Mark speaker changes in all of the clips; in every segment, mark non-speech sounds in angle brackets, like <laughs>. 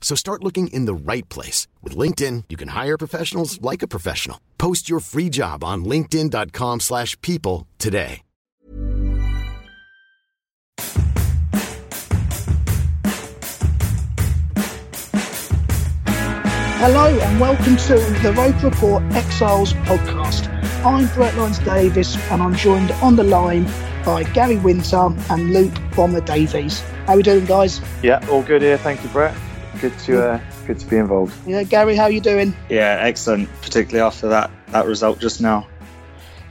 Speaker 1: So start looking in the right place. With LinkedIn, you can hire professionals like a professional. Post your free job on linkedin.com slash people today.
Speaker 2: Hello and welcome to the Roker Report Exiles podcast. I'm Brett Lyons Davis and I'm joined on the line by Gary Winter and Luke Bomber Davies. How are we doing, guys?
Speaker 3: Yeah, all good here. Thank you, Brett. Good to uh, good to be involved.
Speaker 2: Yeah, Gary, how are you doing?
Speaker 4: Yeah, excellent. Particularly after that that result just now.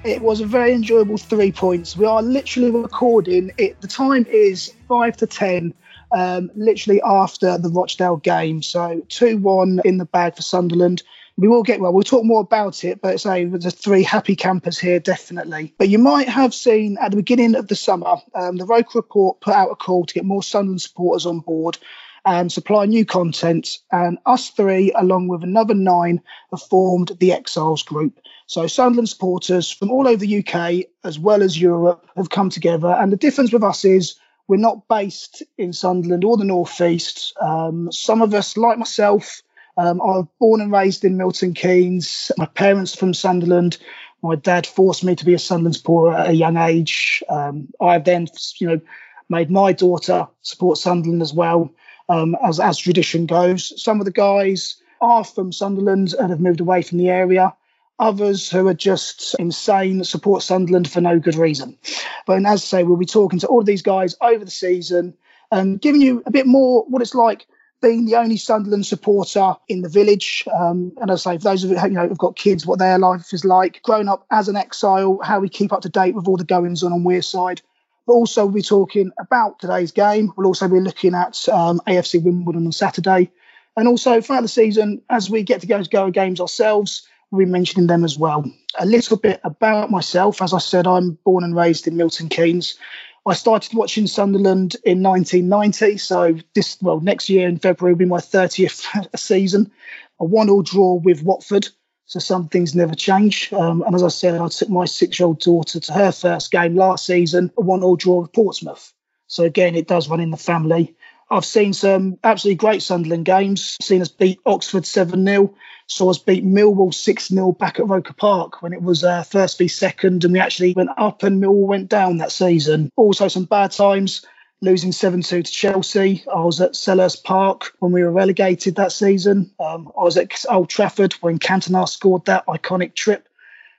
Speaker 2: It was a very enjoyable three points. We are literally recording it. The time is five to ten, um, literally after the Rochdale game. So two one in the bag for Sunderland. We will get well. We'll talk more about it, but say there's three happy campers here, definitely. But you might have seen at the beginning of the summer, um, the Roker Report put out a call to get more Sunderland supporters on board and supply new content. And us three, along with another nine, have formed the Exiles Group. So Sunderland supporters from all over the UK as well as Europe have come together. And the difference with us is we're not based in Sunderland or the North East. Um, some of us, like myself, um, I born and raised in Milton Keynes. My parents from Sunderland. My dad forced me to be a Sunderland supporter at a young age. Um, I then, you know, made my daughter support Sunderland as well, um, as as tradition goes. Some of the guys are from Sunderland and have moved away from the area. Others who are just insane support Sunderland for no good reason. But as I say, we'll be talking to all of these guys over the season and giving you a bit more what it's like being the only Sunderland supporter in the village. Um, and as I say, for those of you who know, have got kids, what their life is like, growing up as an exile, how we keep up to date with all the goings on on Wearside. But also, we'll be talking about today's game. We'll also be looking at um, AFC Wimbledon on Saturday. And also, throughout the season, as we get to go to go games ourselves, we'll be mentioning them as well. A little bit about myself. As I said, I'm born and raised in Milton Keynes. I started watching Sunderland in 1990, so this well next year in February will be my 30th <laughs> season. A one-all draw with Watford, so some things never change. Um, and as I said, I took my six-year-old daughter to her first game last season, a one-all draw with Portsmouth. So again, it does run in the family. I've seen some absolutely great Sunderland games. Seen us beat Oxford 7 0. Saw us beat Millwall 6 0 back at Roker Park when it was uh, first v second, and we actually went up and Millwall went down that season. Also, some bad times. Losing 7 2 to Chelsea. I was at Selhurst Park when we were relegated that season. Um, I was at Old Trafford when Cantona scored that iconic trip.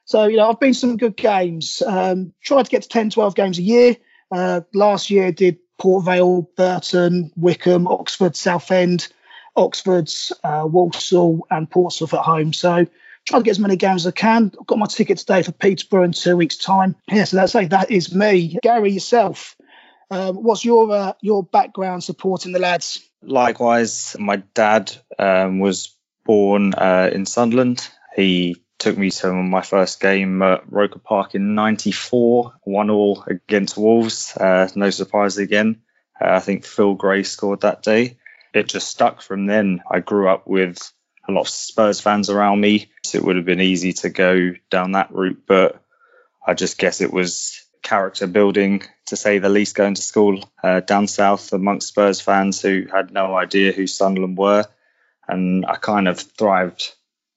Speaker 2: So, you know, I've been some good games. Um, tried to get to 10, 12 games a year. Uh, last year did Port Vale, Burton, Wycombe, Oxford, Southend, Oxford's, uh, Walsall, and Portsmouth at home. So try to get as many games as I can. I've got my ticket today for Peterborough in two weeks' time. Yeah, so that's like that is me. Gary, yourself. Um, what's your uh, your background supporting the lads?
Speaker 4: Likewise, my dad um, was born uh, in Sunderland. He took me to my first game at Roker Park in '94, one all against Wolves. Uh, no surprise again. Uh, I think Phil Gray scored that day. It just stuck from then. I grew up with a lot of Spurs fans around me, so it would have been easy to go down that route. But I just guess it was character building, to say the least, going to school uh, down south amongst Spurs fans who had no idea who Sunderland were. And I kind of thrived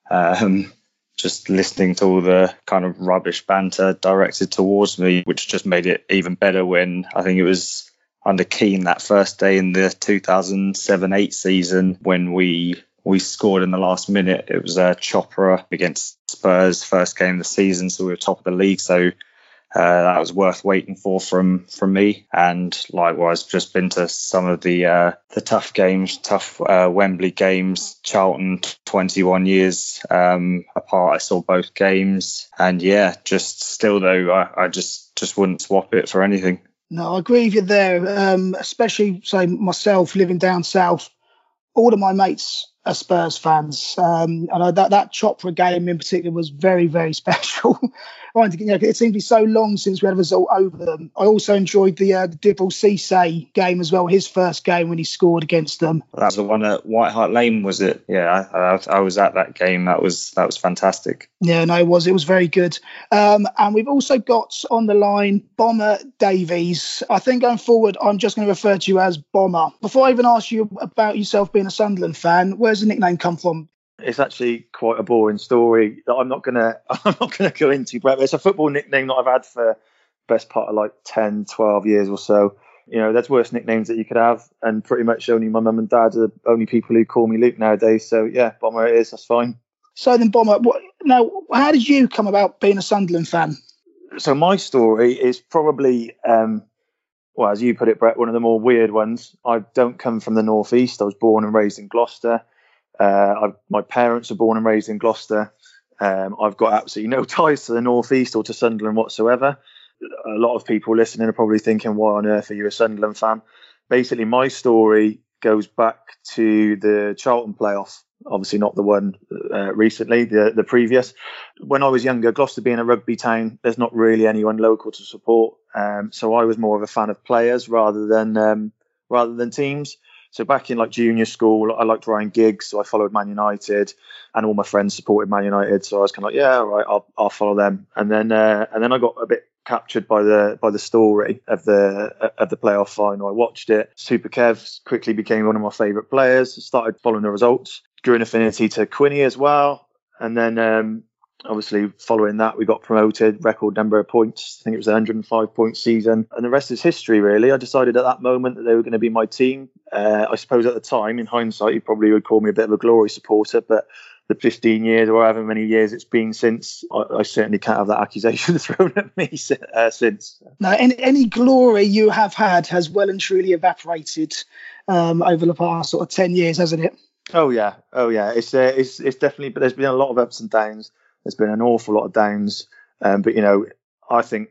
Speaker 4: um, just listening to all the kind of rubbish banter directed towards me, which just made it even better when I think it was under Keane that first day in the 2007-8 season when we we scored in the last minute. It was a Chopra against Spurs, first game of the season, so we were top of the league. So uh, that was worth waiting for from from me. And likewise, just been to some of the uh, the tough games, tough uh, Wembley games. Charlton, 21 years um, apart. I saw both games, and yeah, just still though, I, I just just wouldn't swap it for anything.
Speaker 2: No, I agree with you there. Um, especially say myself living down south. All of my mates are Spurs fans. Um, and that that Chopra game in particular was very very <laughs> special you know, it seemed to be so long since we had a result over them. I also enjoyed the uh, Djibril Cisse game as well, his first game when he scored against them.
Speaker 4: That was the one at White Hart Lane, was it? Yeah, I, I, I, was at that game. That was that was fantastic.
Speaker 2: Yeah, no, it was. It was very good. Um, and we've also got on the line Bomber Davies. I think going forward, I'm just going to refer to you as Bomber. Before I even ask you about yourself being a Sunderland fan, where's the nickname come from?
Speaker 3: it's actually quite a boring story that I'm not gonna <laughs> I'm not gonna go into. But it's a football nickname that I've had for best part of like 10, 12 years or so. You know, there's worse nicknames that you could have, and pretty much only my mum and dad are the only people who call me Luke nowadays. So yeah, Bomber it is. That's fine.
Speaker 2: So then, Bomber, what, now how did you come about being a Sunderland fan?
Speaker 3: So my story is probably, um, well, as you put it, Brett, one of the more weird ones. I don't come from the northeast. I was born and raised in Gloucester. Uh, my parents are born and raised in Gloucester. Um, I've got absolutely no ties to the northeast or to Sunderland whatsoever. A lot of people listening are probably thinking, "Why on earth are you a Sunderland fan?" Basically, my story goes back to the Charlton playoff. Obviously, not the one uh, recently, the the previous. When I was younger, Gloucester being a rugby town, there's not really anyone local to support. Um, so I was more of a fan of players rather than um, rather than teams. So back in like junior school, I liked Ryan Giggs, so I followed Man United, and all my friends supported Man United. So I was kind of like, yeah, all right, I'll I'll follow them. And then uh, and then I got a bit captured by the by the story of the of the playoff final. I watched it. Super Kev quickly became one of my favourite players. Started following the results. Grew an affinity to Quinny as well. And then um, obviously following that we got promoted record number of points. I think it was a 105 point season. And the rest is history really. I decided at that moment that they were going to be my team. Uh, i suppose at the time in hindsight you probably would call me a bit of a glory supporter but the 15 years or however many years it's been since i, I certainly can't have that accusation <laughs> thrown at me uh, since.
Speaker 2: No any, any glory you have had has well and truly evaporated um, over the past sort of 10 years hasn't it?
Speaker 3: Oh yeah, oh yeah. It's uh, it's it's definitely, but there's been a lot of ups and downs. There's been an awful lot of downs, um, but you know, I think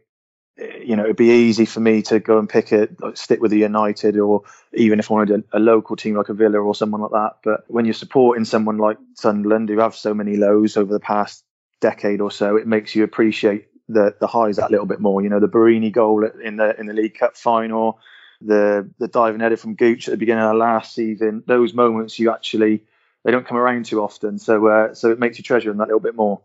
Speaker 3: you know it'd be easy for me to go and pick it, like, stick with the United, or even if I wanted a, a, local team like a Villa or someone like that. But when you're supporting someone like Sunderland, who have so many lows over the past decade or so, it makes you appreciate the the highs that little bit more. You know, the Borini goal in the in the League Cup final, the the diving header from Gooch at the beginning of last season. Those moments you actually they don't come around too often, so uh, so it makes you treasure them that little bit more.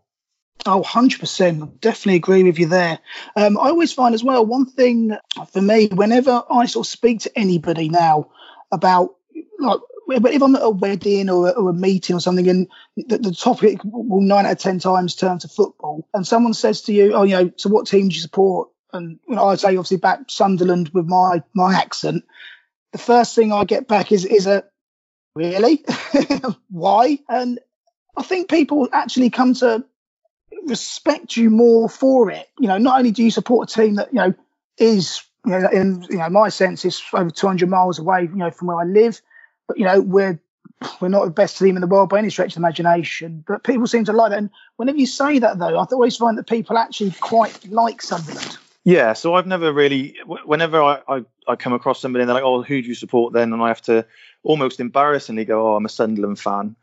Speaker 2: Oh, 100%. Definitely agree with you there. Um, I always find as well, one thing for me, whenever I sort of speak to anybody now about, like, if I'm at a wedding or a, or a meeting or something, and the, the, topic will nine out of 10 times turn to football, and someone says to you, Oh, you know, so what team do you support? And you know, I say obviously back Sunderland with my my accent. The first thing I get back is is a really <laughs> why? And I think people actually come to respect you more for it. You know, not only do you support a team that you know is you know in you know my sense is over 200 miles away, you know, from where I live, but you know we're we're not the best team in the world by any stretch of imagination. But people seem to like that. And whenever you say that, though, I always find that people actually quite like Sunderland.
Speaker 3: Yeah, so I've never really, whenever I, I, I, come across somebody and they're like, oh, who do you support then? And I have to almost embarrassingly go, oh, I'm a Sunderland fan.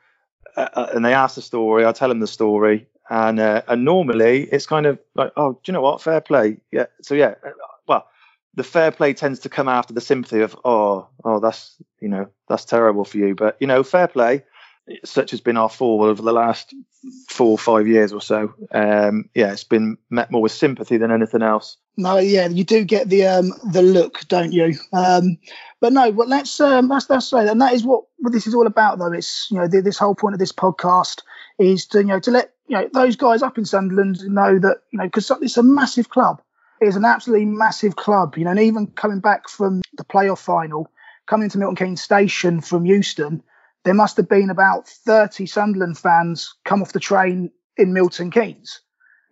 Speaker 3: Uh, uh and they ask the story, I tell them the story, and uh, and normally it's kind of like, oh, do you know what? Fair play. Yeah. So yeah, well, the fair play tends to come after the sympathy of, oh, oh, that's you know that's terrible for you. But you know, fair play, such has been our fall over the last four or five years or so. Um, yeah, it's been met more with sympathy than anything else.
Speaker 2: No, yeah, you do get the um, the look, don't you? Um, but no, but let's um, let's say and that is what, what this is all about, though. It's you know the, this whole point of this podcast is to you know to let you know those guys up in Sunderland know that you know because it's a massive club. It's an absolutely massive club, you know, and even coming back from the playoff final, coming to Milton Keynes Station from Euston, there must have been about 30 Sunderland fans come off the train in Milton Keynes.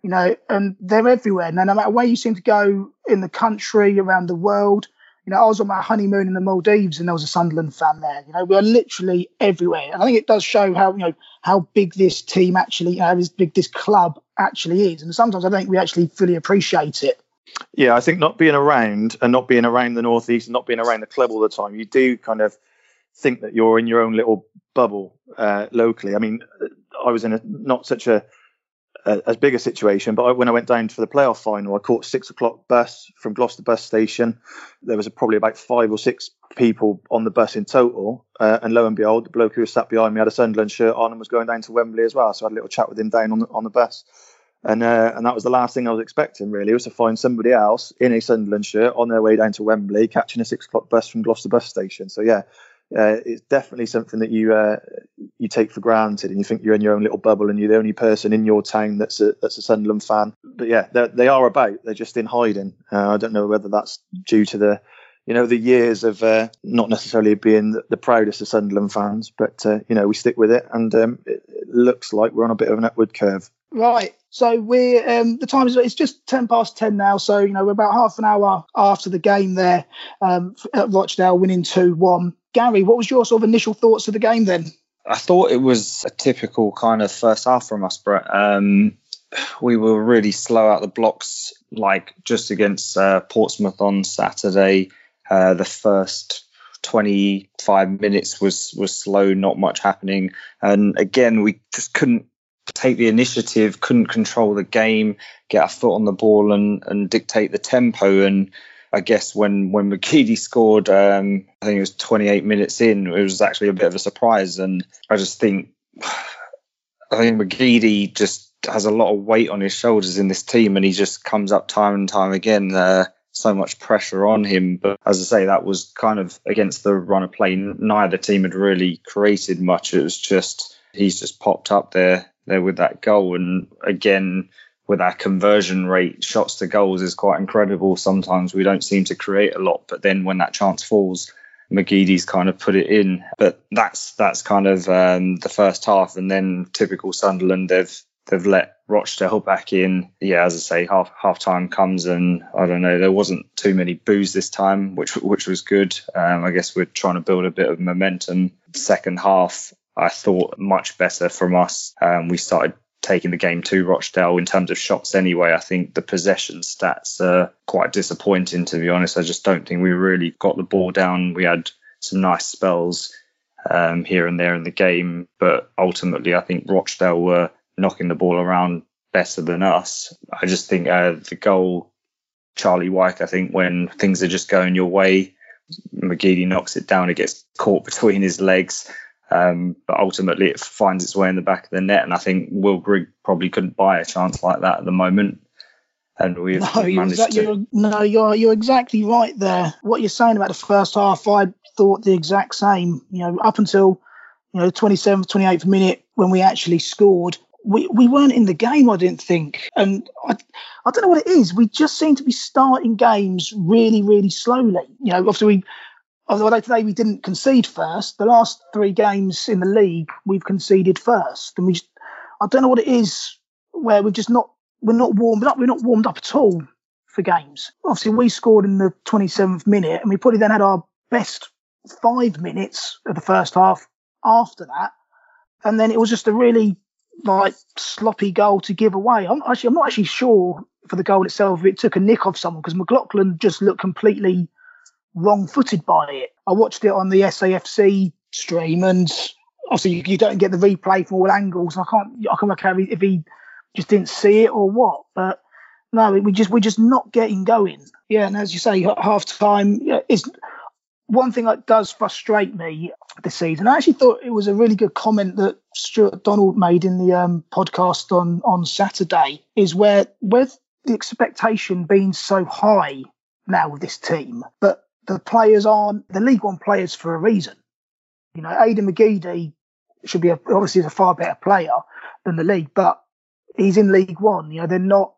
Speaker 2: you know, and they're everywhere. Now, no matter where you seem to go in the country, around the world, you know, I was on my honeymoon in the Maldives and there was a Sunderland fan there. You know, we are literally everywhere. And I think it does show how, you know, how big this team actually, you know, how big this club actually is. And sometimes I think we actually fully appreciate it.
Speaker 3: Yeah, I think not being around and not being around the Northeast and not being around the club all the time, you do kind of think that you're in your own little bubble uh, locally. I mean, I was in a, not such a as big a situation. But I, when I went down for the playoff final, I caught six o'clock bus from Gloucester bus station. There was probably about five or six people on the bus in total. Uh, and lo and behold, the bloke who was sat behind me had a Sunderland shirt on and was going down to Wembley as well. So I had a little chat with him down on the, on the bus. And uh, and that was the last thing I was expecting really was to find somebody else in a Sunderland shirt on their way down to Wembley catching a six o'clock bus from Gloucester bus station. So yeah, uh, it's definitely something that you uh, you take for granted, and you think you're in your own little bubble, and you're the only person in your town that's a that's a Sunderland fan. But yeah, they are about. They're just in hiding. Uh, I don't know whether that's due to the you know the years of uh, not necessarily being the, proudest of Sunderland fans, but uh, you know we stick with it, and um, it, it, looks like we're on a bit of an upward curve.
Speaker 2: Right. So we're um, the time is it's just ten past ten now. So you know we're about half an hour after the game there um, at Rochdale, winning two one. Gary, what was your sort of initial thoughts of the game then?
Speaker 4: I thought it was a typical kind of first half from us, Brett. Um, we were really slow out the blocks, like just against uh, Portsmouth on Saturday. Uh, the first 25 minutes was was slow, not much happening, and again we just couldn't take the initiative, couldn't control the game, get a foot on the ball, and and dictate the tempo. And I guess when when McGeady scored, um, I think it was 28 minutes in, it was actually a bit of a surprise, and I just think I think McGeady just has a lot of weight on his shoulders in this team, and he just comes up time and time again. Uh, so much pressure on him, but as I say, that was kind of against the run of play. Neither team had really created much. It was just he's just popped up there there with that goal, and again with our conversion rate, shots to goals is quite incredible. Sometimes we don't seem to create a lot, but then when that chance falls, McGeady's kind of put it in. But that's that's kind of um, the first half, and then typical Sunderland, they've they've let Rochdale back in. Yeah, as I say, half half time comes, and I don't know, there wasn't too many boos this time, which which was good. Um, I guess we're trying to build a bit of momentum. Second half, I thought much better from us. Um, we started taking the game to Rochdale in terms of shots anyway. I think the possession stats are quite disappointing, to be honest. I just don't think we really got the ball down. We had some nice spells um, here and there in the game, but ultimately, I think Rochdale were knocking the ball around better than us. I just think uh, the goal, Charlie Wyke, I think when things are just going your way, McGeady knocks it down, it gets caught <laughs> between his legs. Um, but ultimately, it finds its way in the back of the net, and I think Will Grigg probably couldn't buy a chance like that at the moment. And we've
Speaker 2: no,
Speaker 4: managed
Speaker 2: you're, to. You're, no, you're you're exactly right there. What you're saying about the first half, I thought the exact same. You know, up until you know 27th, 28th minute when we actually scored, we, we weren't in the game, I didn't think. And I, I don't know what it is. We just seem to be starting games really, really slowly. You know, after we although today we didn't concede first, the last three games in the league we've conceded first, and we just, I don't know what it is where we've just not we're not warmed up. We're not warmed up at all for games. Obviously, we scored in the 27th minute, and we probably then had our best five minutes of the first half after that, and then it was just a really like sloppy goal to give away. I'm actually I'm not actually sure for the goal itself it took a nick off someone because McLaughlin just looked completely wrong footed by it. I watched it on the SAFC stream, and obviously you, you, don't get the replay from all angles. I can't I can't work out if he just didn't see it or what. But no, we just we're just not getting going. Yeah, and as you say, half time is one thing that does frustrate me this season. I actually thought it was a really good comment that Stuart Donald made in the um, podcast on on Saturday. Is where with the expectation being so high now with this team, but the players aren't the League One players for a reason. You know, Aiden McGeady should be a, obviously a far better player than the league, but he's in League One. You know, they're not.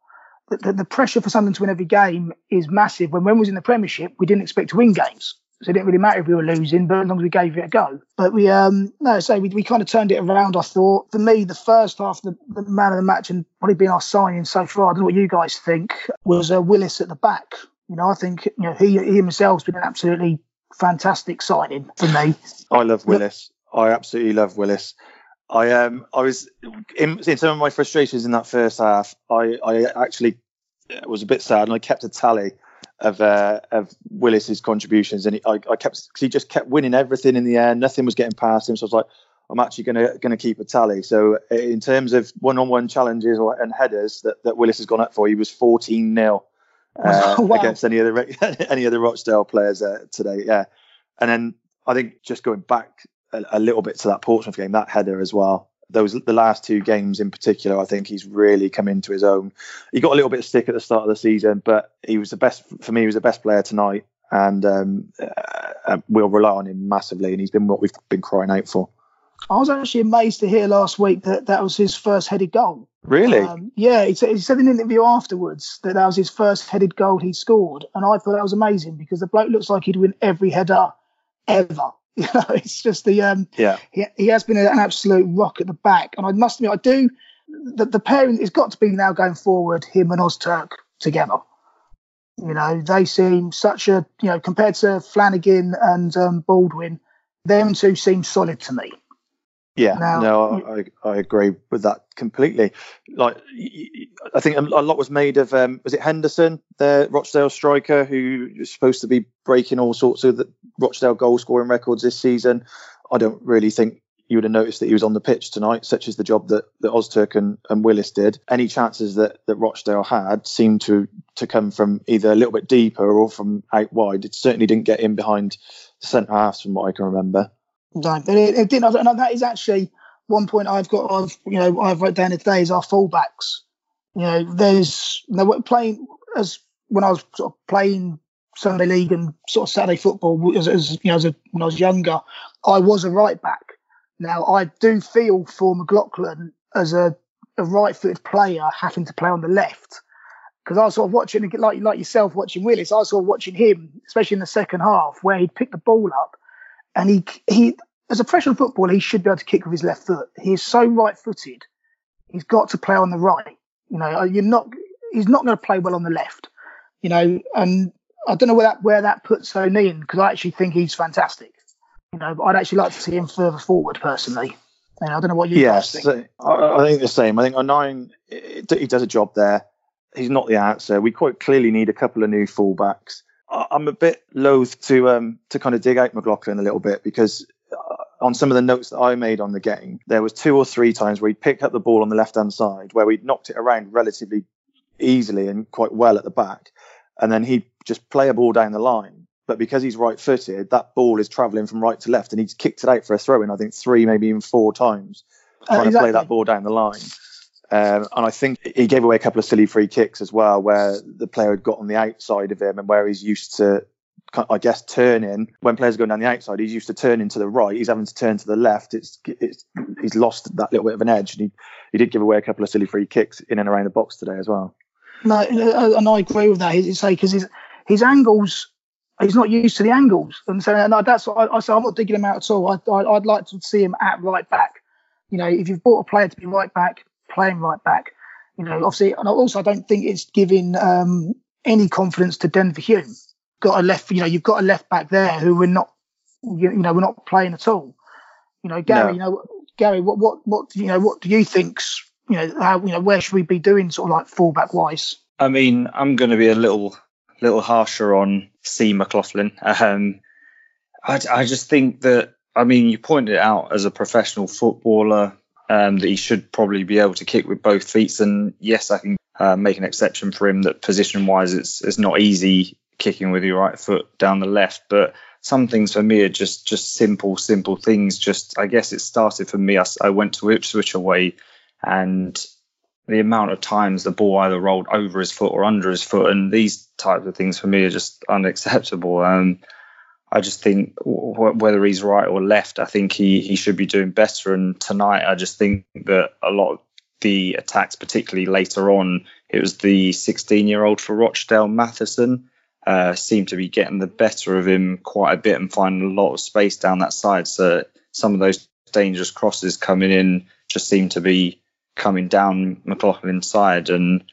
Speaker 2: The, the pressure for Sunderland to win every game is massive. When when we was in the Premiership, we didn't expect to win games. So it didn't really matter if we were losing, but as long as we gave it a go. But we, um, no, so we, we kind of turned it around. I thought for me, the first half, the, the man of the match, and probably been our signing so far. I don't know what you guys think. Was uh, Willis at the back? You know, I think you know he, he himself's been an absolutely fantastic signing for me.
Speaker 3: I love Willis. I absolutely love Willis. I um I was in, in some of my frustrations in that first half. I I actually was a bit sad, and I kept a tally of uh, of Willis's contributions, and he, I, I kept he just kept winning everything in the air. Nothing was getting past him, so I was like, I'm actually gonna gonna keep a tally. So in terms of one-on-one challenges or, and headers that, that Willis has gone up for, he was 14 0 uh, <laughs> wow. against any of the <laughs> any of the Rochdale players uh, today. Yeah, and then I think just going back a, a little bit to that Portsmouth game, that header as well those the last two games in particular, I think he's really come into his own. He got a little bit of stick at the start of the season, but he was the best for me. He was the best player tonight, and um, uh, we'll rely on him massively. And he's been what we've been crying out for.
Speaker 2: I was actually amazed to hear last week that that was his first headed goal.
Speaker 3: Really? Um,
Speaker 2: yeah, he, he said in an interview afterwards that that was his first headed goal he scored, and I thought that was amazing because the bloke looks like he'd win every header ever. <laughs> You know, it's just the um,
Speaker 3: yeah.
Speaker 2: He, he has been an absolute rock at the back, and I must admit, I do. The, the pairing has got to be now going forward. Him and Ozturk together. You know, they seem such a you know compared to Flanagan and um, Baldwin, them two seem solid to me.
Speaker 3: Yeah, now, no, I, I agree with that completely. Like, I think a lot was made of um, was it Henderson, the Rochdale striker, who is supposed to be breaking all sorts of the Rochdale goal scoring records this season. I don't really think you would have noticed that he was on the pitch tonight, such as the job that, that Ozturk and, and Willis did. Any chances that, that Rochdale had seemed to to come from either a little bit deeper or from out wide. It certainly didn't get in behind the centre halves, from what I can remember.
Speaker 2: No, it, it didn't. And that is actually one point I've got. I've you know I've wrote down today is our fullbacks. You know, there's you know, playing as when I was sort of playing Sunday league and sort of Saturday football as, as you know as a, when I was younger, I was a right back. Now I do feel for McLaughlin as a, a right-footed player having to play on the left because I was sort of watching like like yourself watching Willis. I was sort of watching him, especially in the second half, where he'd pick the ball up and he he as a professional footballer, he should be able to kick with his left foot. He is so right-footed. He's got to play on the right. You know, you're not. He's not going to play well on the left. You know, and I don't know where that where that puts O'Nien because I actually think he's fantastic. You know, but I'd actually like to see him further forward personally. And I don't know what you yes, guys think.
Speaker 3: I, I think the same. I think O'Nien he does a job there. He's not the answer. We quite clearly need a couple of new fullbacks. I'm a bit loath to um to kind of dig out McLaughlin a little bit because on some of the notes that I made on the game, there was two or three times where he'd pick up the ball on the left hand side where we'd knocked it around relatively easily and quite well at the back, and then he'd just play a ball down the line. But because he's right footed, that ball is travelling from right to left, and he's kicked it out for a throw in. I think three, maybe even four times, trying uh, exactly. to play that ball down the line. Um, and I think he gave away a couple of silly free kicks as well, where the player had got on the outside of him and where he's used to, I guess, turning. When players are going down the outside, he's used to turning to the right. He's having to turn to the left. It's, it's he's lost that little bit of an edge, and he, he did give away a couple of silly free kicks in and around the box today as well.
Speaker 2: No, and I agree with that. He's say because his his angles he's not used to the angles, and so and that's what I, I say. I'm not digging him out at all. I, I, would like to see him at right back. You know, if you've bought a player to be right back, playing right back. You know, obviously, and also I don't think it's giving um, any confidence to Denver Hume. Got a left, you know, you've got a left back there who we're not, you know, we're not playing at all. You know, Gary, no. you know, Gary, what, what, what, you know, what do you think's, you know, how, you know, where should we be doing sort of like fullback wise?
Speaker 4: I mean, I'm going to be a little, little harsher on C McLaughlin. <laughs> Um, I, I just think that, I mean, you pointed out as a professional footballer, um, that he should probably be able to kick with both feet. And yes, I can uh, make an exception for him that position wise, it's it's not easy kicking with your right foot down the left, but some things for me are just just simple, simple things. Just I guess it started for me. I, I went to Ipswich away, and the amount of times the ball either rolled over his foot or under his foot, and these types of things for me are just unacceptable. Um, I just think whether he's right or left, I think he he should be doing better. And tonight, I just think that a lot of the attacks, particularly later on, it was the 16 year old for Rochdale Matheson. Uh, seemed to be getting the better of him quite a bit and finding a lot of space down that side. So some of those dangerous crosses coming in just seemed to be coming down McLaughlin's side. And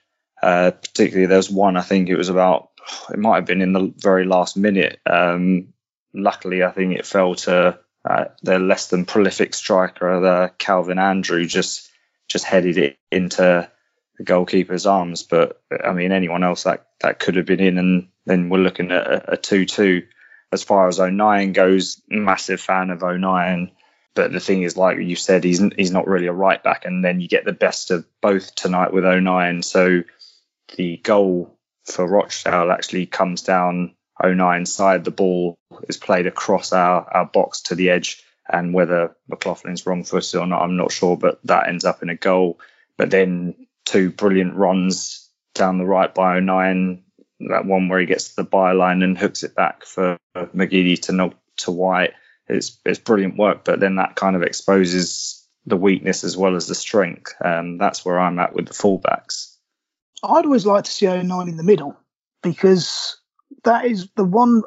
Speaker 4: uh, particularly, there's one, I think it was about, it might have been in the very last minute. Um, luckily, I think it fell to uh, the less than prolific striker, the Calvin Andrew, just just headed it into the goalkeeper's arms. But I mean, anyone else that that could have been in, and then we're looking at a two-two. As far as oh O'Nien goes, massive fan of oh O'Nien. But the thing is, like you said, he's he's not really a right back, and then you get the best of both tonight with oh O'Nien. So the goal for Rochdale actually comes down O'Nien's side. The ball is played across our, our box to the edge, and whether McLaughlin's wrong footed or not, I'm not sure, but that ends up in a goal. But then two brilliant runs down the right by O'Nien. That one where he gets to the byline and hooks it back for McGeady to knock to Wyke. It's it's brilliant work, but then that kind of exposes the weakness as well as the strength. Um, that's where I'm at with the fullbacks.
Speaker 2: I'd always like to see O'Nien in the middle because that is the one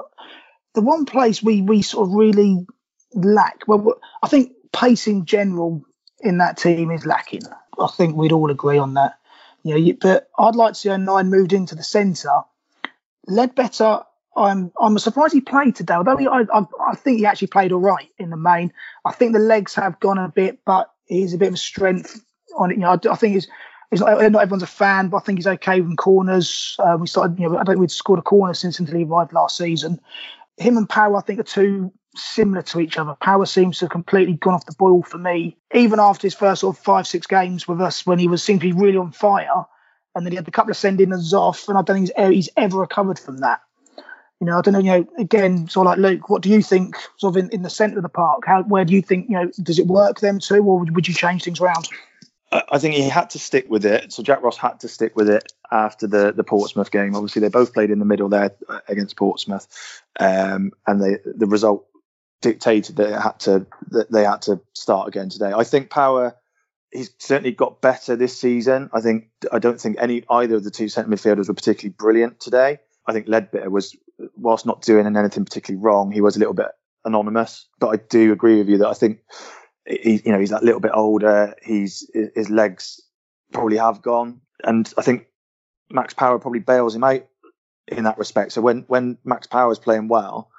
Speaker 2: the one place we we sort of really lack. Well, I think pace in general in that team is lacking. I think we'd all agree on that. You know, but I'd like to see O'Nien moved into the centre. Leadbitter, I'm I'm surprised he played today. Although he, I, I, I think he actually played all right in the main. I think the legs have gone a bit, but he's a bit of a strength on it. You know, I, I think he's He's not, not everyone's a fan, but I think he's okay in corners. Uh, we started, you know, I don't think we'd scored a corner since until he arrived last season. Him and Power, I think, are two similar to each other. Power seems to have completely gone off the boil for me, even after his first sort of five, six games with us when he was seemed to be really on fire. And then he had a couple of send ins off, and I don't think he's, he's ever recovered from that. You know, I don't know, you know, again, sort of like Luke, what do you think sort of in, in the centre of the park? How, where do you think, you know, does it work them too, or would, you change things around?
Speaker 3: I think he had to stick with it. So Jack Ross had to stick with it after the the Portsmouth game. Obviously, they both played in the middle there against Portsmouth, um, and they, the result dictated that it had to that they had to start again today. I think Power he's certainly got better this season. I think I don't think any either of the two centre midfielders were particularly brilliant today. I think Leadbitter was, whilst not doing anything particularly wrong, he was a little bit anonymous. But I do agree with you that I think he, you know, he's that little bit older. He's his legs probably have gone, and I think Max Power probably bails him out in that respect. So when when Max Power is playing well,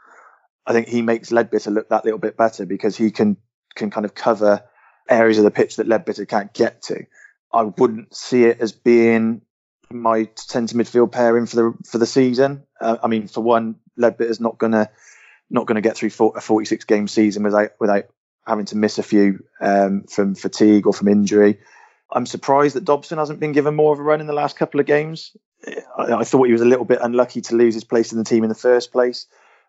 Speaker 3: I think he makes Leadbitter look that little bit better because he can can kind of cover areas of the pitch that Leadbitter can't get to. I wouldn't see it as being my centre midfield pairing for the for the season. Uh, I mean, for one, Leadbitter's not gonna not gonna get through a 46 game season without without having to miss a few um, from fatigue or from injury. I'm surprised that Dobson hasn't been given more of a run in the last couple of games. I, I, thought he was a little bit unlucky to lose his place in the team in the first place.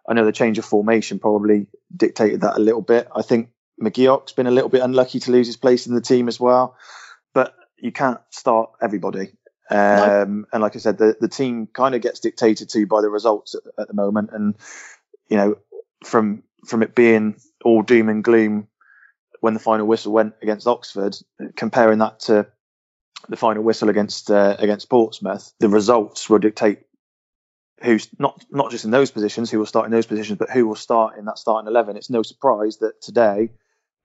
Speaker 3: I know the change of formation probably dictated that a little bit. I think McGeouch's been a little bit unlucky to lose his place in the team as well. But you can't start everybody. Um, no. And like I said, the, the team kind of gets dictated to by the results at, at the moment. And, you know, from from it being all doom and gloom when the final whistle went against Oxford, comparing that to the final whistle against uh, against Portsmouth, the results will dictate who's not not just in those positions, who will start in those positions, but who will start in that starting eleven. It's no surprise that today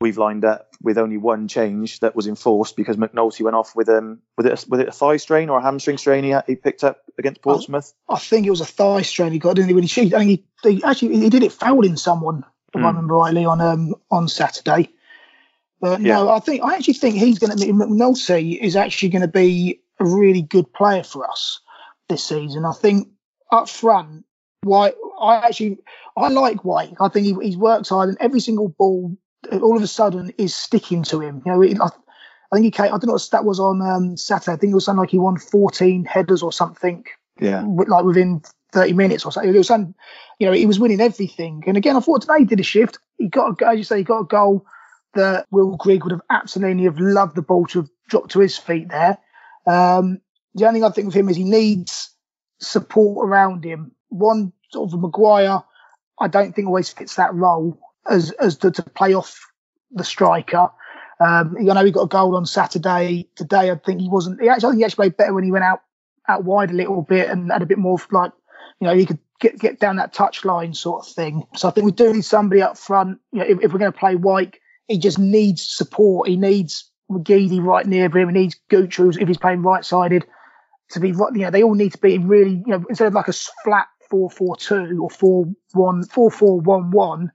Speaker 3: we've lined up with only one change that was enforced because McNulty went off with um with it with it a thigh strain or a hamstring strain he, he picked up against Portsmouth.
Speaker 2: I, I think it was a thigh strain he got, didn't he? When he, I think he, he actually he did it fouling someone if mm. I remember rightly, on um, on Saturday. But yeah. no, I think I actually think he's going to. McNulty is actually going to be a really good player for us this season. I think up front, Wyke. I actually I like Wyke. I think he, he's worked hard, and every single ball, all of a sudden, is sticking to him. You know, it, I, I, think he came. I don't know what that was on um, Saturday. I think it was something like he won 14 headers or something.
Speaker 3: Yeah.
Speaker 2: Like within 30 minutes or something. It was some, you know, he was winning everything. And again, I thought today he did a shift. He got, a, as you say, he got a goal that Will Grigg would have absolutely have loved the ball to have dropped to his feet there. Um, the only thing I think with him is he needs support around him. One sort of Maguire, I don't think always fits that role as as to, to play off the striker. Um, I know he got a goal on Saturday. Today, I think he wasn't. He actually, I think he actually played better when he went out out wide a little bit and had a bit more of like you know, he could get get down that touch line sort of thing. So I think we do need somebody up front. You know, if, if we're going to play Wyke, he just needs support. He needs McGeady right near him. He needs Gooch, if he's playing right sided, to be right. You know, they all need to be really, you know, instead of like a flat four four two or four one four four one one,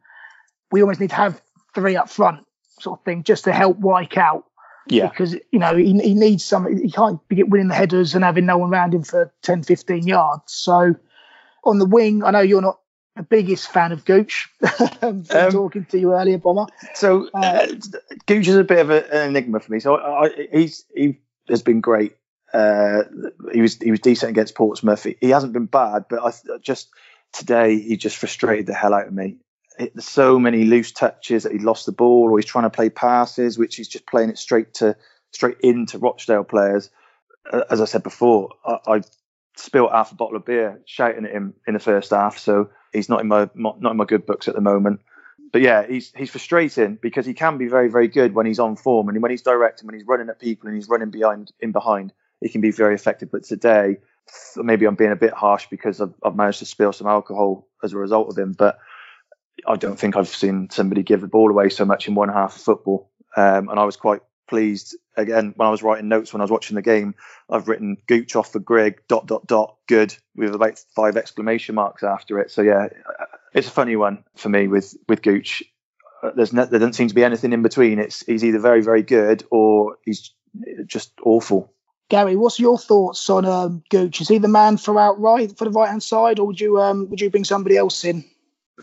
Speaker 2: we almost need to have three up front, sort of thing, just to help Wyke out.
Speaker 3: Yeah.
Speaker 2: Because, you know, he, he needs some, he can't be winning the headers and having no one around him for 10, 15 yards. So on the wing, I know you're not the biggest fan of Gooch <laughs> um, talking to you earlier, Bomber.
Speaker 3: So uh, uh, Gooch is a bit of a, an enigma for me. So I, I, he's he has been great. Uh, he was he was decent against Portsmouth. He, he hasn't been bad, but I just today he just frustrated the hell out of me There's so many loose touches that he lost the ball, or he's trying to play passes, which he's just playing it straight to straight into Rochdale players. As I said before, I, I spilt half a bottle of beer shouting at him in the first half, so he's not in my not in my good books at the moment. But yeah, he's he's frustrating because he can be very very good when he's on form and when he's directing, when he's running at people and he's running behind in behind, he can be very effective. But today, maybe I'm being a bit harsh because I've, I've managed to spill some alcohol as a result of him, but I don't think I've seen somebody give the ball away so much in one half of football. Um, and I was quite pleased again when I was writing notes when I was watching the game. I've written Gooch off for Grigg dot dot dot good with about five exclamation marks after it. So yeah, it's a funny one for me with with Gooch. Uh, there's no, there doesn't seem to be anything in between. It's he's either very very good or he's just awful.
Speaker 2: Gary, what's your thoughts on um, Gooch? Is he the man for outright for the right hand side, or would you um, would you bring somebody else in?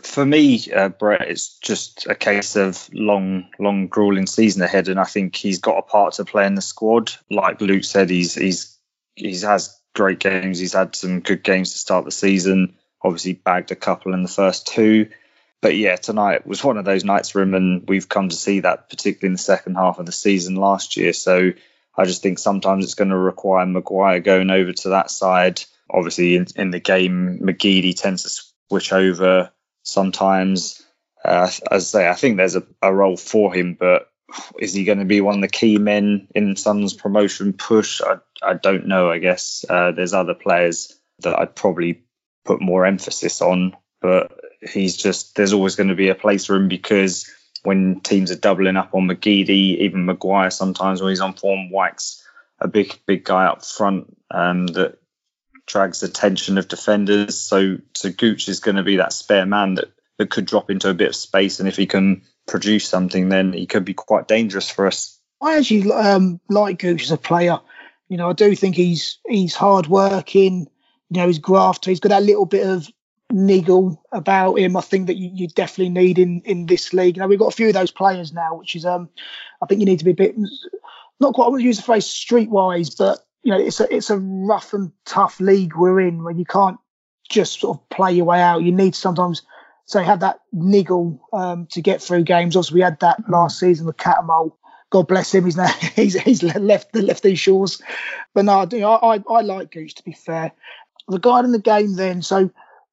Speaker 4: for me, uh, Brett, it's just a case of long, long, grueling season ahead, and I think he's got a part to play in the squad. Like Luke said, he's he's he's has great games. He's had some good games to start the season. Obviously, bagged a couple in the first two. But yeah, tonight was one of those nights for him, and we've come to see that particularly in the second half of the season last year. So I just think sometimes it's going to require Maguire going over to that side. Obviously, in, in the game, McGeady tends to switch over sometimes. Uh, as I say, I think there's a, a role for him, but is he going to be one of the key men in Sunderland's promotion push? I, I don't know. I guess uh, there's other players that I'd probably put more emphasis on, but he's just there's always going to be a place for him because when teams are doubling up on McGeady, even Maguire sometimes when he's on form, Wyke's a big big guy up front um, that drags the attention of defenders. So, so Gooch is going to be that spare man that, that could drop into a bit of space. And if he can produce something, then he could be quite dangerous for us.
Speaker 2: I actually um, like Gooch as a player. You know, I do think he's he's hard working. You know, he's grafter. He's got that little bit of niggle about him. I think that you, you definitely need in in this league. You know, we've got a few of those players now, which is um, I think you need to be a bit not quite. I want to use the phrase streetwise, but you know, it's a it's a rough and tough league we're in where you can't just sort of play your way out. You need to sometimes say have that niggle um, to get through games. Also, we had that mm. last season with Cattermole. God bless him. He's now <laughs> he's he's left the left these shores. But no, know, I I like Gooch to be fair. Regarding the game, then, so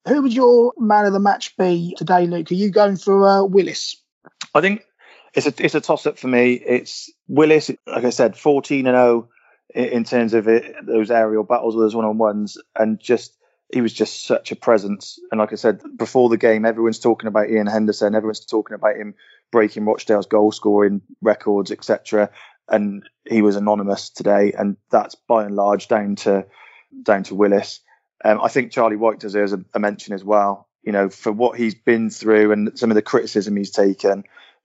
Speaker 2: who would your man of the match be today, Luke? Are you going for uh, Willis?
Speaker 3: I think it's a it's a toss up for me. It's Willis, like I said, fourteen and zero oh in terms of it, those aerial battles those one on ones, and just he was just such a presence. And like I said before the game, everyone's talking about Ian Henderson, everyone's talking about him breaking Rochdale's goal scoring records, etc. And he was anonymous today, and that's by and large down to down to Willis. Um, I think Charlie Wyke deserves a, a mention as well. You know, for what he's been through and some of the criticism he's taken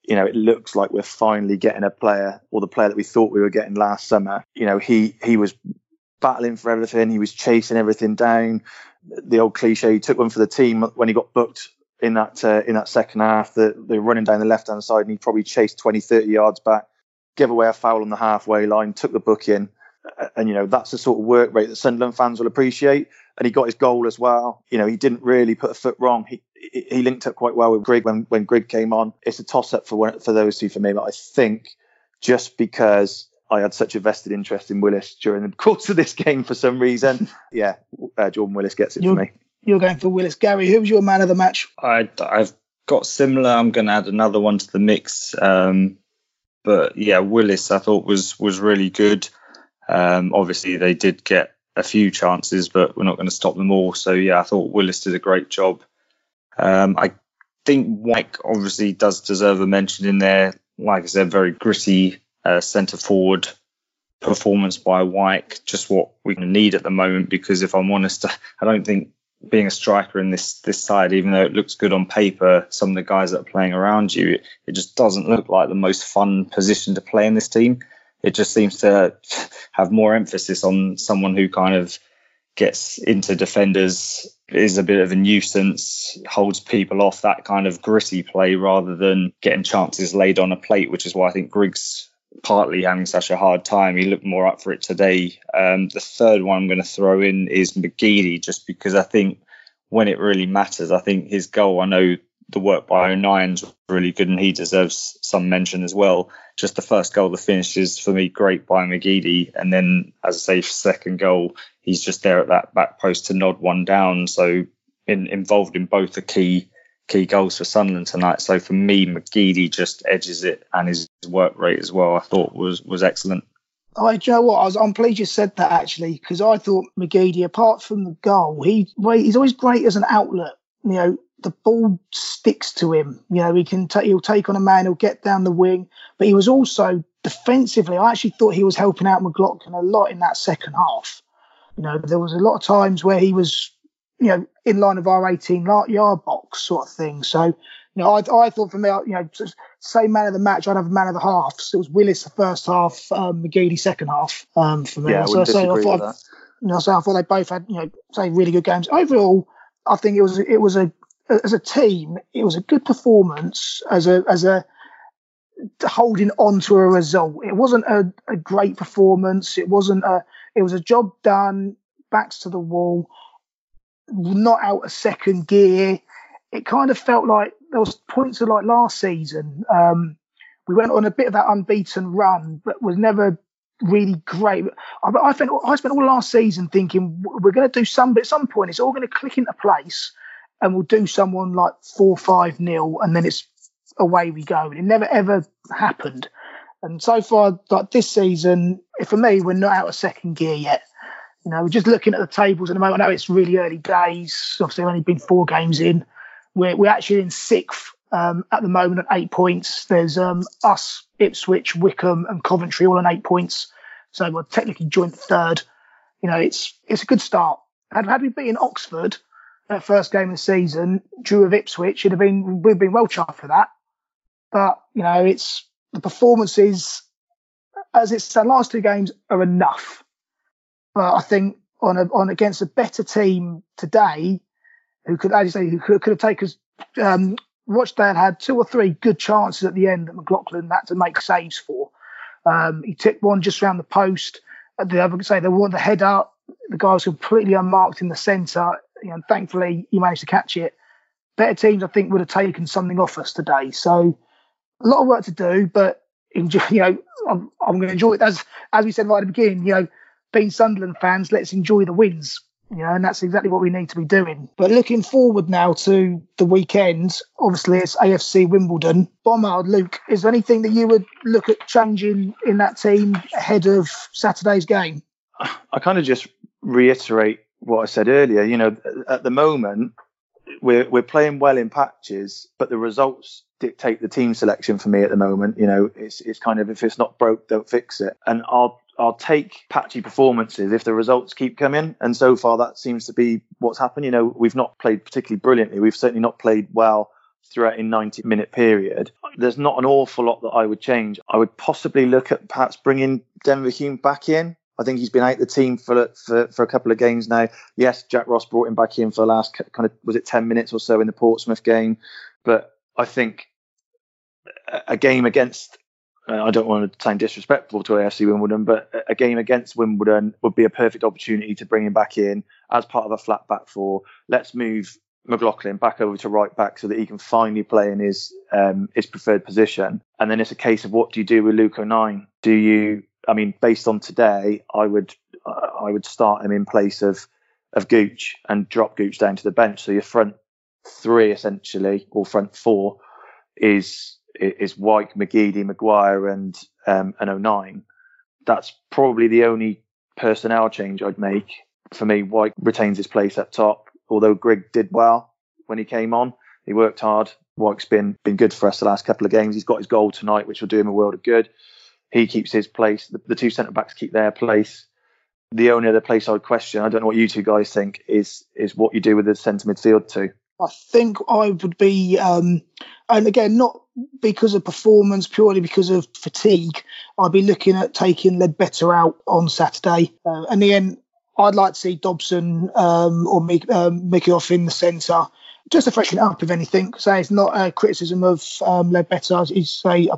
Speaker 3: you know, it looks like we're finally getting a player or the player that we thought we were getting last summer. You know, he he was battling for everything. He was chasing everything down. The old cliche, he took one for the team when he got booked in that uh, in that second half. The, they're running down the left hand side and he probably chased 20, 30 yards back, gave away a foul on the halfway line, took the book in. And, you know, that's the sort of work rate that Sunderland fans will appreciate. And he got his goal as well. You know, he didn't really put a foot wrong. He, he linked up quite well with Grigg when when Grigg came on. It's a toss up for for those two for me, but I think just because I had such a vested interest in Willis during the <laughs> course of this game for some reason, <laughs> yeah, uh, Jordan Willis gets it
Speaker 2: you're,
Speaker 3: for me.
Speaker 2: You're going for Willis. Gary, who was your man of the match?
Speaker 4: I, I've got similar. I'm going to add another one to the mix. Um, but yeah, Willis I thought was was really good. Um, obviously, they did get a few chances, but we're not going to stop them all. So yeah, I thought Willis did a great job. Um, I think Wyke obviously does deserve a mention in there. Like I said, very gritty uh, centre forward performance by Wyke, just what we need at the moment. Because if I'm honest, <laughs> I don't think being a striker in this this side, even though it looks good on paper, some of the guys that are playing around you, it, it just doesn't look like the most fun position to play in this team. It just seems to have more emphasis on someone who kind of gets into defenders, is a bit of a nuisance, holds people off, that kind of gritty play rather than getting chances laid on a plate, which is why I think Grigg's partly having such a hard time. He looked more up for it today. Um, the third one I'm going to throw in is McGeady, just because I think when it really matters, I think his goal, I know the work by O'Nien's really good and he deserves some mention as well. Just the first goal, the finish is for me great by McGeady. And then, as I say, second goal, he's just there at that back post to nod one down. So in, involved in both the key key goals for Sunderland tonight. So for me, McGeady just edges it, and his work rate as well. I thought was was excellent.
Speaker 2: I, you know what? I was, I'm pleased you said that actually, because I thought McGeady, apart from the goal, he he's always great as an outlet. You know, the ball sticks to him. You know, he can t- he'll take on a man, he'll get down the wing, but he was also defensively. I actually thought he was helping out McLaughlin a lot in that second half. You know, there was a lot of times where he was you know, in line of our 18 yard box sort of thing. So, you know, I, I thought for me, you know, same man of the match, I'd have a man of the half. So it was Willis the first half, um, McGeady second half um, for me.
Speaker 3: Yeah, I
Speaker 2: so,
Speaker 3: so I thought,
Speaker 2: you know, so I thought they both had, you know, say really good games. Overall, I think it was it was a as a team, it was a good performance as a as a holding on to a result. It wasn't a, a great performance. It wasn't a. It was a job done, backs to the wall not out of second gear. It kind of felt like there was points of like last season. Um, we went on a bit of that unbeaten run, but was never really great. I, I, I spent all last season thinking we're going to do some, but at some point it's all going to click into place and we'll do someone like four, five nil, and then it's away we go. And it never ever happened. And so far, like this season, for me, we're not out of second gear yet. You know, we're just looking at the tables at the moment. I know it's really early days. Obviously, we've only been four games in. We're, we're actually in sixth um, at the moment at eight points. There's um, us, Ipswich, Wycombe, and Coventry all on eight points. So we're technically joint third. You know, it's it's a good start. Had, had we beaten Oxford at first game of the season, drew of Ipswich, it'd have been we've been well charged for that. But you know, it's the performances as it's the last two games are enough. But I think on a, on against a better team today, who could, as you say, who could, could have taken us. um, Rochdale had two or three good chances at the end that McLaughlin had to make saves for. Um, he took one just around the post. The other say they wanted the head up. The guy was completely unmarked in the centre. You know, thankfully, he managed to catch it. Better teams, I think, would have taken something off us today. So a lot of work to do, but enjoy, <laughs> you know, I'm, I'm going to enjoy it. As as we said right at the beginning, you know, being Sunderland fans, let's enjoy the wins. You know, and that's exactly what we need to be doing. But looking forward now to the weekend, obviously it's AFC Wimbledon. Bomber, Luke, is there anything that you would look at changing in that team ahead of Saturday's game?
Speaker 3: I kind of just reiterate what I said earlier. You know, at the moment, we're we're playing well in patches, but the results dictate the team selection for me at the moment. You know, it's it's kind of if it's not broke, don't fix it. And I'll I'll take patchy performances if the results keep coming. And so far, that seems to be what's happened. You know, we've not played particularly brilliantly. We've certainly not played well throughout a 90 minute period. There's not an awful lot that I would change. I would possibly look at perhaps bringing Denver Hume back in. I think he's been out the team for, for for a couple of games now. Yes, Jack Ross brought him back in for the last kind of was it 10 minutes or so in the Portsmouth game, but I think a game against I don't want to sound disrespectful to AFC Wimbledon, but a game against Wimbledon would be a perfect opportunity to bring him back in as part of a flat back four. Let's move McLaughlin back over to right back so that he can finally play in his um, his preferred position. And then it's a case of what do you do with Luke O'Nien? Do you? I mean, based on today, I would uh, I would start him in place of of Gooch and drop Gooch down to the bench. So your front three essentially, or front four, is is Wyke, McGeady, Maguire, and um, and O'Nien. That's probably the only personnel change I'd make. for me, Wyke retains his place up top. Although Grigg did well when he came on, he worked hard. Wyke's been been good for us the last couple of games. He's got his goal tonight, which will do him a world of good. He keeps his place. The, the two centre backs keep their place. The only other place I would question, I don't know what you two guys think, is is what you do with the centre midfield too.
Speaker 2: I think I would be, um, and again, not because of performance, purely because of fatigue. I'd be looking at taking Leadbitter out on Saturday. Uh, and then I'd like to see Dobson um, or Mickey, um, in the centre just to freshen it up, if anything. Say it's not a criticism of um, Leadbitter. He's say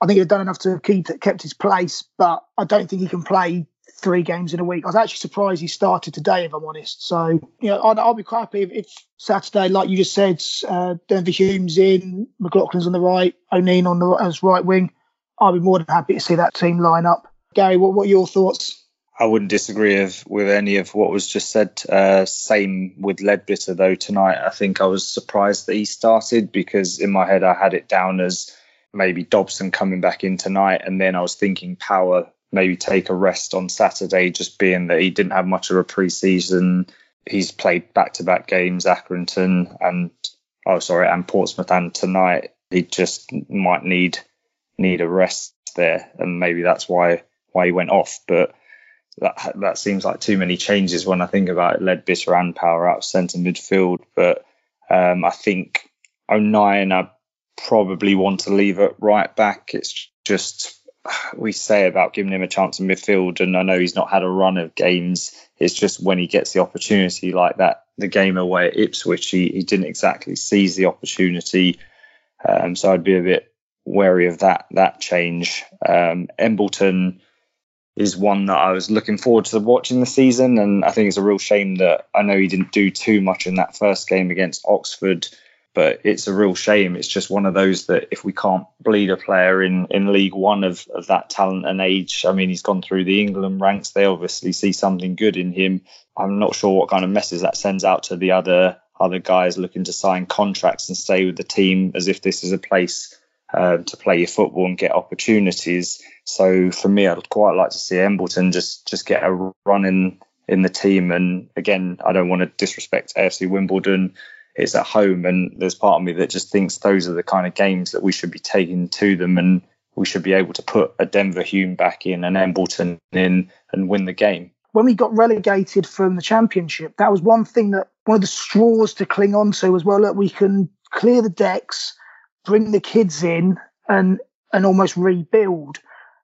Speaker 2: I think he's done enough to keep kept his place, but I don't think he can play three games in a week. I was actually surprised he started today, if I'm honest. So, you know, I'd, I'll be quite happy if, if, Saturday, like you just said, uh, Denver Hume's in, McLaughlin's on the right, O'Nien on the as right wing. I'll be more than happy to see that team line up. Gary, what, what are your thoughts?
Speaker 4: I wouldn't disagree with, with any of what was just said. Uh, same with Leadbitter, though, tonight. I think I was surprised that he started because in my head I had it down as maybe Dobson coming back in tonight. And then I was thinking Power maybe take a rest on Saturday, just being that he didn't have much of a pre-season. He's played back-to-back games, Accrington and oh sorry, and Portsmouth, and tonight he just might need need a rest there, and maybe that's why why he went off. But that that seems like too many changes when I think about it. Leadbitter and Power out centre midfield, but um, I think O'Nien I probably want to leave it right back. It's just we say about giving him a chance in midfield, and I know he's not had a run of games. It's just when he gets the opportunity like that, the game away at Ipswich, he, he didn't exactly seize the opportunity. Um, so I'd be a bit wary of that that change. Um, Embleton is one that I was looking forward to watching the season, and I think it's a real shame that I know he didn't do too much in that first game against Oxford but it's a real shame. It's just one of those that if we can't bleed a player in, in League One of, of that talent and age, I mean, he's gone through the England ranks. They obviously see something good in him. I'm not sure what kind of message that sends out to the other other guys looking to sign contracts and stay with the team as if this is a place uh, to play your football and get opportunities. So for me, I'd quite like to see Embleton just just get a run in in the team. And again, I don't want to disrespect AFC Wimbledon it's at home, and there's part of me that just thinks those are the kind of games that we should be taking to them, and we should be able to put a Denver Hume back in and Embleton in and win the game.
Speaker 2: When we got relegated from the championship, that was one thing that one of the straws to cling on to as well. That we can clear the decks, bring the kids in, and and almost rebuild.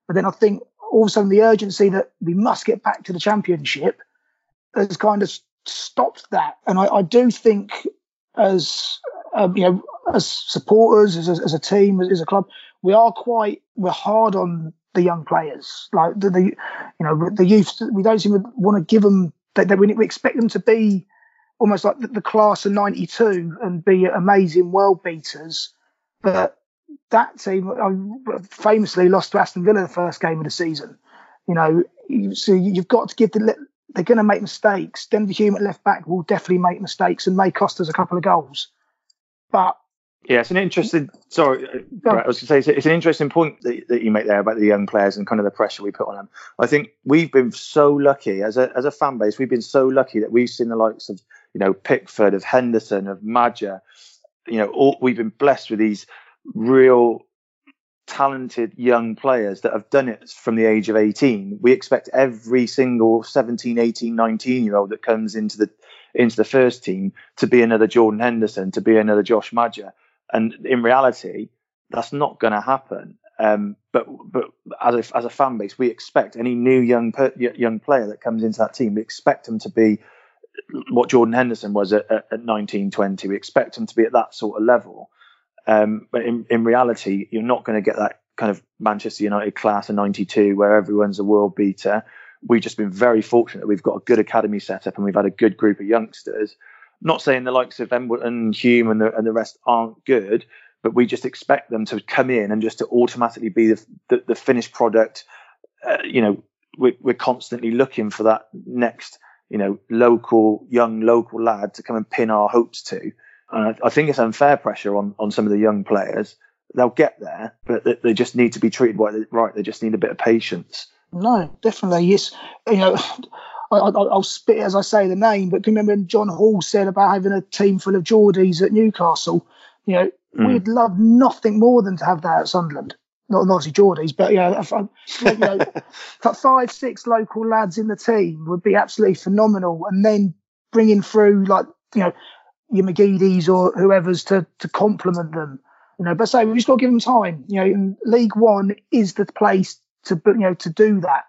Speaker 2: But then I think all of a sudden the urgency that we must get back to the championship has kind of stopped that. And I, I do think as um, you know, as supporters, as a, as a team, as, as, a club, we are quite we're hard on the young players. Like the, the you know the youth, we don't seem to want to give them that, that we, we, expect them to be almost like the, the class of '92 and be amazing world beaters, but that team uh, famously lost to Aston Villa the first game of the season. You know, so you've got to give the they're going to make mistakes. Denver Hume at left back will definitely make mistakes and may cost us a couple of goals. But
Speaker 3: yeah, it's an interesting. Sorry, uh, I was going to say it's, an interesting point that, that, you make there about the young players and kind of the pressure we put on them. I think we've been so lucky as a as a fan base. We've been so lucky that we've seen the likes of you know Pickford, of Henderson, of Maja. You know, all, we've been blessed with these real talented young players that have done it from the age of 18 we expect every single 17 18 19 year old that comes into the into the first team to be another jordan henderson to be another josh maja and in reality that's not going to happen. Um, but but as a, as a fan base we expect any new young young player that comes into that team we expect them to be what jordan henderson was at, at, at 19 20 we expect them to be at that sort of level um, but in, in reality, you're not going to get that kind of Manchester United class of 92 where everyone's a world beater. We've just been very fortunate that we've got a good academy set up and we've had a good group of youngsters. not saying the likes of Embleton, Hume and the, and the rest aren't good, but we just expect them to come in and just to automatically be the, the, the finished product. Uh, you know, we're, we're constantly looking for that next, you know, local, young local lad to come and pin our hopes to. And I, I think it's unfair pressure on, on some of the young players. They'll get there, but they, they just need to be treated right. They just need a bit of patience.
Speaker 2: No, definitely. Yes. You know, I, will spit as I say the name, but can remember when John Hall said about having a team full of Geordies at Newcastle? You know, mm. we'd love nothing more than to have that at Sunderland. Not, obviously Geordies, but you know, you know, <laughs> five, six local lads in the team would be absolutely phenomenal. And then bringing through like you know your McGeady's or whoever's to to complement them. You know, but say we've just got to give them time. You know, League One is the place to you know to do that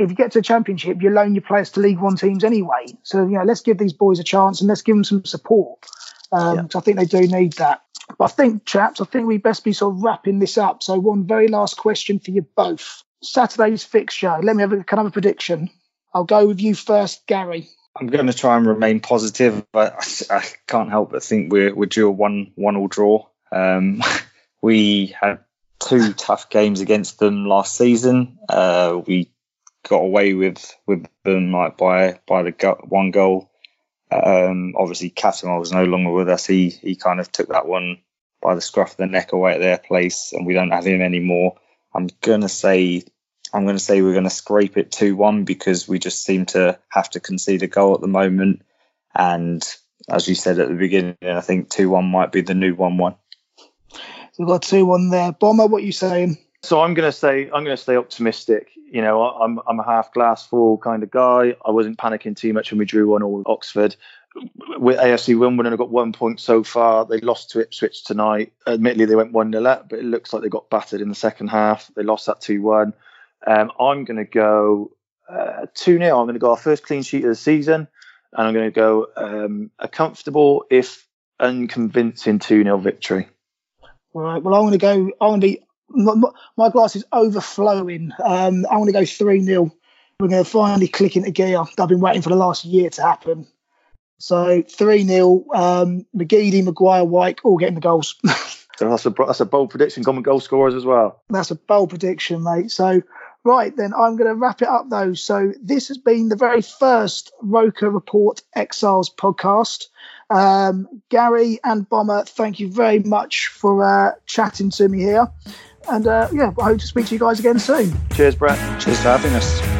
Speaker 2: if you get to a championship, you loan your players to League One teams anyway. So you know, let's give these boys a chance and let's give them some support. Um, yeah. I think they do need that. But I think, chaps, I think we best be sort of wrapping this up. So one very last question for you both: Saturday's fixture. Let me have a, can I have a prediction? I'll go with you first, Gary.
Speaker 4: I'm going to try and remain positive, but I, I can't help but think we're we're due a one one all draw. Um, <laughs> we had two tough games against them last season. Uh, we got away with with them like by by the go- one goal. Um, obviously, Katamov was no longer with us. He he kind of took that one by the scruff of the neck away at their place, and we don't have him anymore. I'm gonna say I'm gonna say we're gonna scrape it two one because we just seem to have to concede a goal at the moment. And as you said at the beginning, I think two one might be the new one one.
Speaker 2: So we've got two one there. Bomber, what are you saying?
Speaker 3: So I'm going to say I'm going to stay optimistic. You know, I'm I'm a half glass full kind of guy. I wasn't panicking too much when we drew one all Oxford. With AFC Wimbledon, have got one point so far. They lost to Ipswich tonight. Admittedly, they went one 0 up, but it looks like they got battered in the second half. They lost that two one. Um, I'm going to go uh, two 0 I'm going to go our first clean sheet of the season, and I'm going to go um, a comfortable, if unconvincing, two 0 victory.
Speaker 2: All right. Well, I'm going to go. I'm going to be my, my glass is overflowing. Um, I want to go 3 0. We're going to finally click into gear. I've been waiting for the last year to happen. So 3 0. Um, McGeady, Maguire, Wyke all getting the goals. <laughs>
Speaker 3: that's a, that's a bold prediction. Common goal scorers as well.
Speaker 2: That's a bold prediction, mate. So, right then, I'm going to wrap it up though. So, this has been the very first Roker Report Exiles podcast. Um, Gary and Bomber, thank you very much for uh, chatting to me here. And uh, yeah, I hope to speak to you guys again soon.
Speaker 3: Cheers, Brett.
Speaker 4: Cheers for having us.